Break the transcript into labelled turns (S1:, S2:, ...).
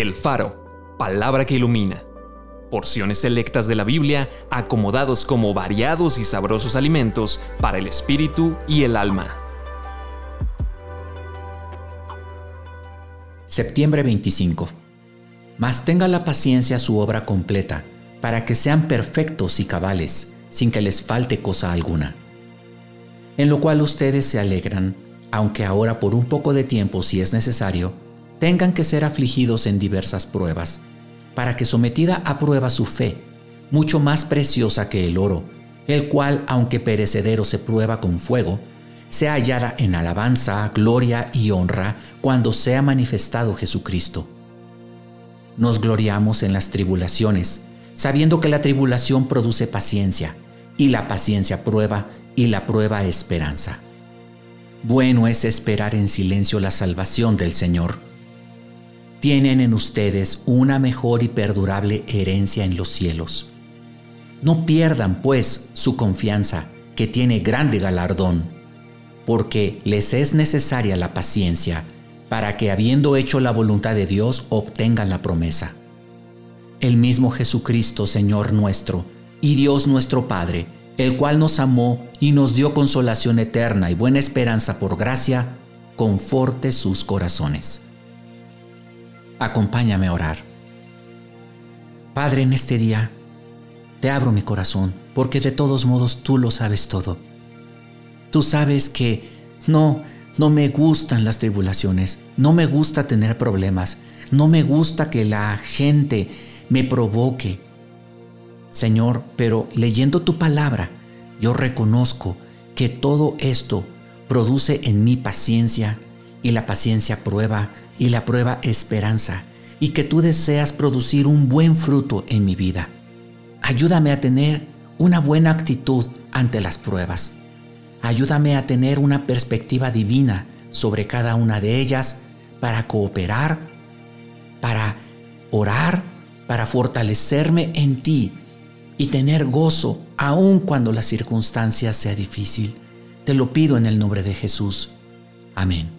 S1: El Faro, palabra que ilumina. Porciones selectas de la Biblia acomodados como variados y sabrosos alimentos para el espíritu y el alma.
S2: Septiembre 25. Mas tenga la paciencia su obra completa, para que sean perfectos y cabales, sin que les falte cosa alguna. En lo cual ustedes se alegran, aunque ahora por un poco de tiempo, si es necesario, tengan que ser afligidos en diversas pruebas, para que sometida a prueba su fe, mucho más preciosa que el oro, el cual, aunque perecedero se prueba con fuego, se hallará en alabanza, gloria y honra cuando sea manifestado Jesucristo. Nos gloriamos en las tribulaciones, sabiendo que la tribulación produce paciencia, y la paciencia prueba, y la prueba esperanza. Bueno es esperar en silencio la salvación del Señor tienen en ustedes una mejor y perdurable herencia en los cielos. No pierdan, pues, su confianza, que tiene grande galardón, porque les es necesaria la paciencia, para que habiendo hecho la voluntad de Dios obtengan la promesa. El mismo Jesucristo, Señor nuestro, y Dios nuestro Padre, el cual nos amó y nos dio consolación eterna y buena esperanza por gracia, conforte sus corazones acompáñame a orar. Padre, en este día te abro mi corazón, porque de todos modos tú lo sabes todo. Tú sabes que no, no me gustan las tribulaciones, no me gusta tener problemas, no me gusta que la gente me provoque. Señor, pero leyendo tu palabra, yo reconozco que todo esto produce en mí paciencia y la paciencia prueba y la prueba esperanza, y que tú deseas producir un buen fruto en mi vida. Ayúdame a tener una buena actitud ante las pruebas. Ayúdame a tener una perspectiva divina sobre cada una de ellas para cooperar, para orar, para fortalecerme en ti y tener gozo aun cuando la circunstancia sea difícil. Te lo pido en el nombre de Jesús. Amén.